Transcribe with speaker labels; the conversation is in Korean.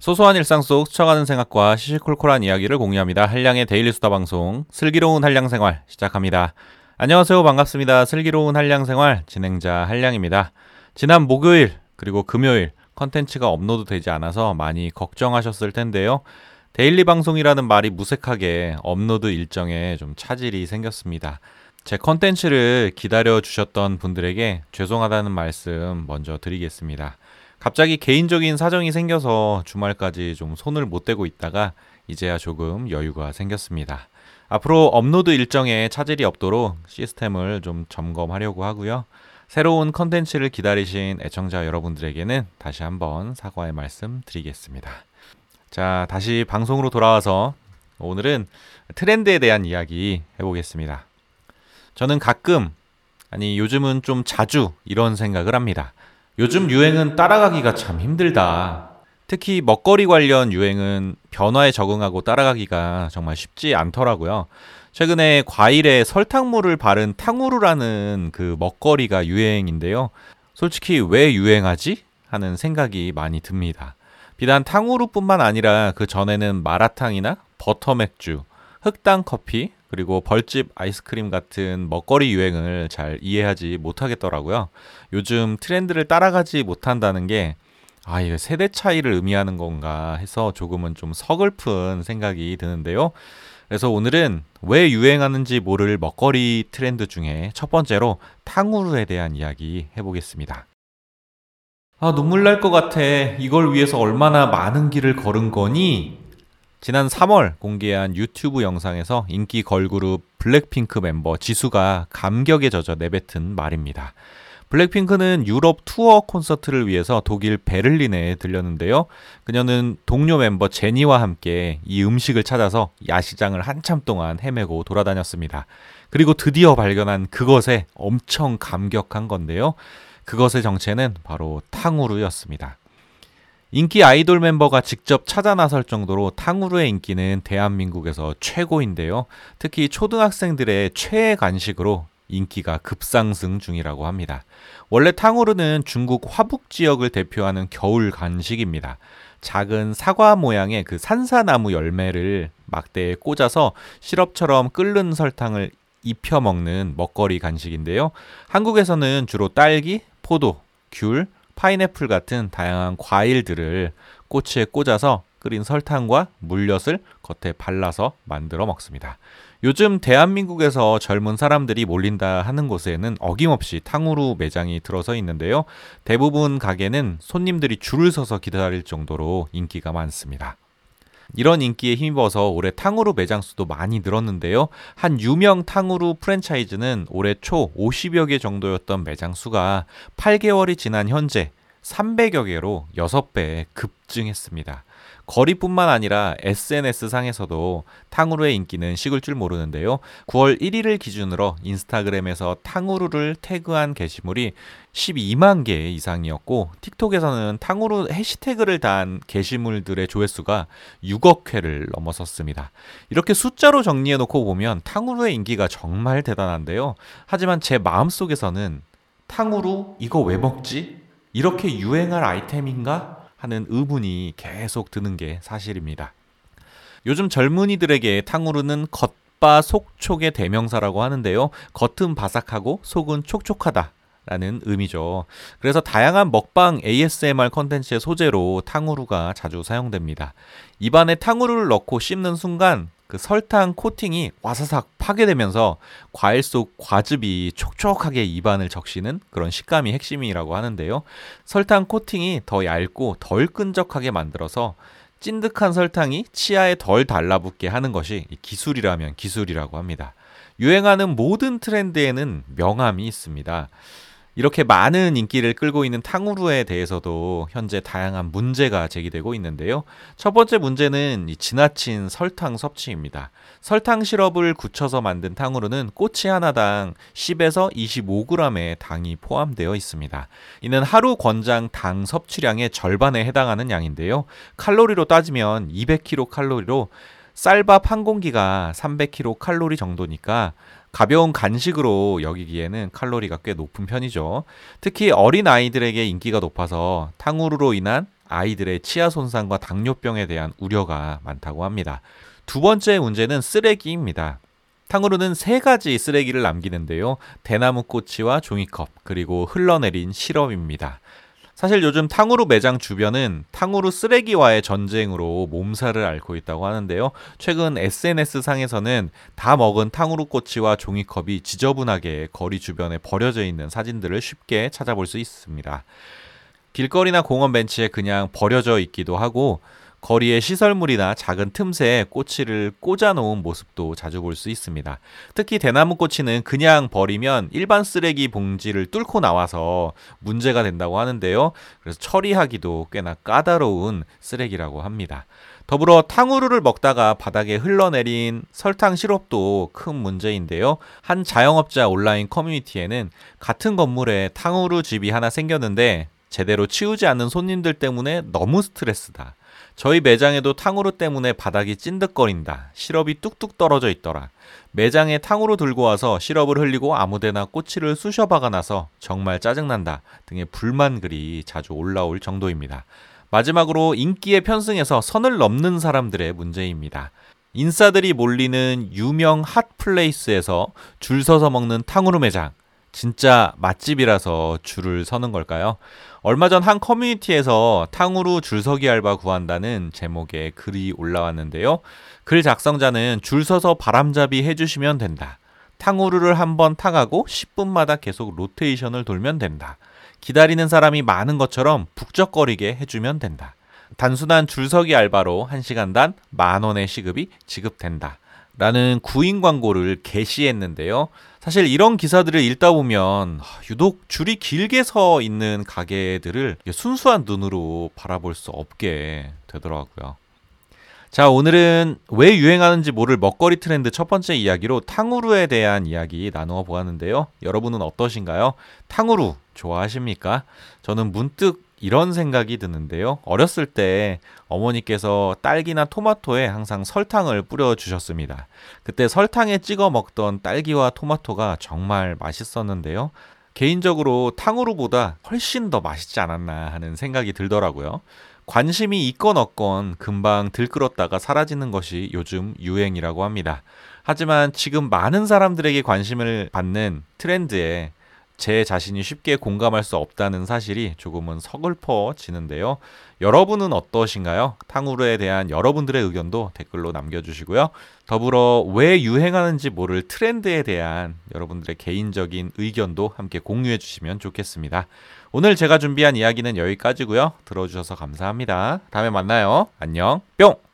Speaker 1: 소소한 일상 속 스쳐가는 생각과 시시콜콜한 이야기를 공유합니다. 한량의 daily 수다 방송 슬기로운 한량 생활 시작합니다. 안녕하세요. 반갑습니다. 슬기로운 한량 생활 진행자 한량입니다. 지난 목요일 그리고 금요일 컨텐츠가 업로드 되지 않아서 많이 걱정하셨을 텐데요. daily 방송이라는 말이 무색하게 업로드 일정에 좀 차질이 생겼습니다. 제 컨텐츠를 기다려 주셨던 분들에게 죄송하다는 말씀 먼저 드리겠습니다. 갑자기 개인적인 사정이 생겨서 주말까지 좀 손을 못 대고 있다가 이제야 조금 여유가 생겼습니다. 앞으로 업로드 일정에 차질이 없도록 시스템을 좀 점검하려고 하고요. 새로운 컨텐츠를 기다리신 애청자 여러분들에게는 다시 한번 사과의 말씀 드리겠습니다. 자, 다시 방송으로 돌아와서 오늘은 트렌드에 대한 이야기 해보겠습니다. 저는 가끔, 아니, 요즘은 좀 자주 이런 생각을 합니다. 요즘 유행은 따라가기가 참 힘들다. 특히 먹거리 관련 유행은 변화에 적응하고 따라가기가 정말 쉽지 않더라고요. 최근에 과일에 설탕물을 바른 탕후루라는 그 먹거리가 유행인데요. 솔직히 왜 유행하지? 하는 생각이 많이 듭니다. 비단 탕후루뿐만 아니라 그 전에는 마라탕이나 버터 맥주, 흑당 커피, 그리고 벌집 아이스크림 같은 먹거리 유행을 잘 이해하지 못하겠더라고요. 요즘 트렌드를 따라가지 못한다는 게 아, 이거 세대 차이를 의미하는 건가 해서 조금은 좀 서글픈 생각이 드는데요. 그래서 오늘은 왜 유행하는지 모를 먹거리 트렌드 중에 첫 번째로 탕후루에 대한 이야기 해보겠습니다. 아, 눈물 날 것 같아. 이걸 위해서 얼마나 많은 길을 걸은 거니? 지난 3월 공개한 유튜브 영상에서 인기 걸그룹 블랙핑크 멤버 지수가 감격에 젖어 내뱉은 말입니다. 블랙핑크는 유럽 투어 콘서트를 위해서 독일 베를린에 들렸는데요. 그녀는 동료 멤버 제니와 함께 이 음식을 찾아서 야시장을 한참 동안 헤매고 돌아다녔습니다. 그리고 드디어 발견한 그것에 엄청 감격한 건데요. 그것의 정체는 바로 탕후루였습니다. 인기 아이돌 멤버가 직접 찾아 나설 정도로 탕후루의 인기는 대한민국에서 최고인데요. 특히 초등학생들의 최애 간식으로 인기가 급상승 중이라고 합니다. 원래 탕후루는 중국 화북 지역을 대표하는 겨울 간식입니다. 작은 사과 모양의 그 산사나무 열매를 막대에 꽂아서 시럽처럼 끓는 설탕을 입혀 먹는 먹거리 간식인데요. 한국에서는 주로 딸기, 포도, 귤, 파인애플 같은 다양한 과일들을 꼬치에 꽂아서 끓인 설탕과 물엿을 겉에 발라서 만들어 먹습니다. 요즘 대한민국에서 젊은 사람들이 몰린다 하는 곳에는 어김없이 탕후루 매장이 들어서 있는데요. 대부분 가게는 손님들이 줄을 서서 기다릴 정도로 인기가 많습니다. 이런 인기에 힘입어서 올해 탕후루 매장 수도 많이 늘었는데요. 한 유명 탕후루 프랜차이즈는 올해 초 50여 개 정도였던 매장 수가 8개월이 지난 현재 300여 개로 6배 급증했습니다. 거리뿐만 아니라 SNS 상에서도 탕후루의 인기는 식을 줄 모르는데요. 9월 1일을 기준으로 인스타그램에서 탕후루를 태그한 게시물이 12만 개 이상이었고 틱톡에서는 탕후루 해시태그를 단 게시물들의 조회수가 6억 회를 넘어섰습니다. 이렇게 숫자로 정리해 놓고 보면 탕후루의 인기가 정말 대단한데요. 하지만 제 마음속에서는 탕후루 이거 왜 먹지? 이렇게 유행할 아이템인가? 하는 의문이 계속 드는 게 사실입니다. 요즘 젊은이들에게 탕후루는 겉바 속촉의 대명사라고 하는데요. 겉은 바삭하고 속은 촉촉하다. 라는 의미죠. 그래서 다양한 먹방 ASMR 컨텐츠의 소재로 탕후루가 자주 사용됩니다. 입안에 탕후루를 넣고 씹는 순간 그 설탕 코팅이 와사삭 파괴되면서 과일 속 과즙이 촉촉하게 입안을 적시는 그런 식감이 핵심이라고 하는데요. 설탕 코팅이 더 얇고 덜 끈적하게 만들어서 찐득한 설탕이 치아에 덜 달라붙게 하는 것이 기술이라면 기술이라고 합니다. 유행하는 모든 트렌드에는 명암이 있습니다. 이렇게 많은 인기를 끌고 있는 탕후루에 대해서도 현재 다양한 문제가 제기되고 있는데요. 첫 번째 문제는 지나친 설탕 섭취입니다. 설탕 시럽을 굳혀서 만든 탕후루는 꼬치 하나당 10에서 25g의 당이 포함되어 있습니다. 이는 하루 권장 당 섭취량의 절반에 해당하는 양인데요. 칼로리로 따지면 200kcal로 쌀밥 한 공기가 300kcal 정도니까 가벼운 간식으로 여기기에는 칼로리가 꽤 높은 편이죠. 특히 어린 아이들에게 인기가 높아서 탕후루로 인한 아이들의 치아 손상과 당뇨병에 대한 우려가 많다고 합니다. 두 번째 문제는 쓰레기입니다. 탕후루는 세 가지 쓰레기를 남기는데요. 대나무 꼬치와 종이컵, 그리고 흘러내린 시럽입니다. 사실 요즘 탕후루 매장 주변은 탕후루 쓰레기와의 전쟁으로 몸살을 앓고 있다고 하는데요. 최근 SNS 상에서는 다 먹은 탕후루 꼬치와 종이컵이 지저분하게 거리 주변에 버려져 있는 사진들을 쉽게 찾아볼 수 있습니다. 길거리나 공원 벤치에 그냥 버려져 있기도 하고 거리의 시설물이나 작은 틈새에 꼬치를 꽂아 놓은 모습도 자주 볼 수 있습니다. 특히 대나무 꼬치는 그냥 버리면 일반 쓰레기 봉지를 뚫고 나와서 문제가 된다고 하는데요. 그래서 처리하기도 꽤나 까다로운 쓰레기라고 합니다. 더불어 탕후루를 먹다가 바닥에 흘러내린 설탕 시럽도 큰 문제인데요. 한 자영업자 온라인 커뮤니티에는 같은 건물에 탕후루 집이 하나 생겼는데 제대로 치우지 않는 손님들 때문에 너무 스트레스다. 저희 매장에도 탕후루 때문에 바닥이 찐득거린다. 시럽이 뚝뚝 떨어져 있더라. 매장에 탕후루 들고 와서 시럽을 흘리고 아무데나 꼬치를 쑤셔 박아놔서 정말 짜증난다. 등의 불만 글이 자주 올라올 정도입니다. 마지막으로 인기에 편승해서 선을 넘는 사람들의 문제입니다. 인싸들이 몰리는 유명 핫플레이스에서 줄 서서 먹는 탕후루 매장. 진짜 맛집이라서 줄을 서는 걸까요? 얼마 전 한 커뮤니티에서 탕후루 줄서기 알바 구한다는 제목의 글이 올라왔는데요. 글 작성자는 줄 서서 바람잡이 해주시면 된다. 탕후루를 한번 타가고 10분마다 계속 로테이션을 돌면 된다. 기다리는 사람이 많은 것처럼 북적거리게 해주면 된다. 단순한 줄서기 알바로 1시간당 만원의 시급이 지급된다. 라는 구인 광고를 게시했는데요. 사실 이런 기사들을 읽다 보면 유독 줄이 길게 서 있는 가게들을 순수한 눈으로 바라볼 수 없게 되더라고요. 자, 오늘은 왜 유행하는지 모를 먹거리 트렌드 첫 번째 이야기로 탕후루에 대한 이야기 나누어 보았는데요. 여러분은 어떠신가요? 탕후루 좋아하십니까? 저는 문득 이런 생각이 드는데요. 어렸을 때 어머니께서 딸기나 토마토에 항상 설탕을 뿌려 주셨습니다. 그때 설탕에 찍어 먹던 딸기와 토마토가 정말 맛있었는데요. 개인적으로 탕후루보다 훨씬 더 맛있지 않았나 하는 생각이 들더라고요. 관심이 있건 없건 금방 들끓었다가 사라지는 것이 요즘 유행이라고 합니다. 하지만 지금 많은 사람들에게 관심을 받는 트렌드에 제 자신이 쉽게 공감할 수 없다는 사실이 조금은 서글퍼지는데요. 여러분은 어떠신가요? 탕후루에 대한 여러분들의 의견도 댓글로 남겨주시고요. 더불어 왜 유행하는지 모를 트렌드에 대한 여러분들의 개인적인 의견도 함께 공유해 주시면 좋겠습니다. 오늘 제가 준비한 이야기는 여기까지고요. 들어주셔서 감사합니다. 다음에 만나요. 안녕. 뿅!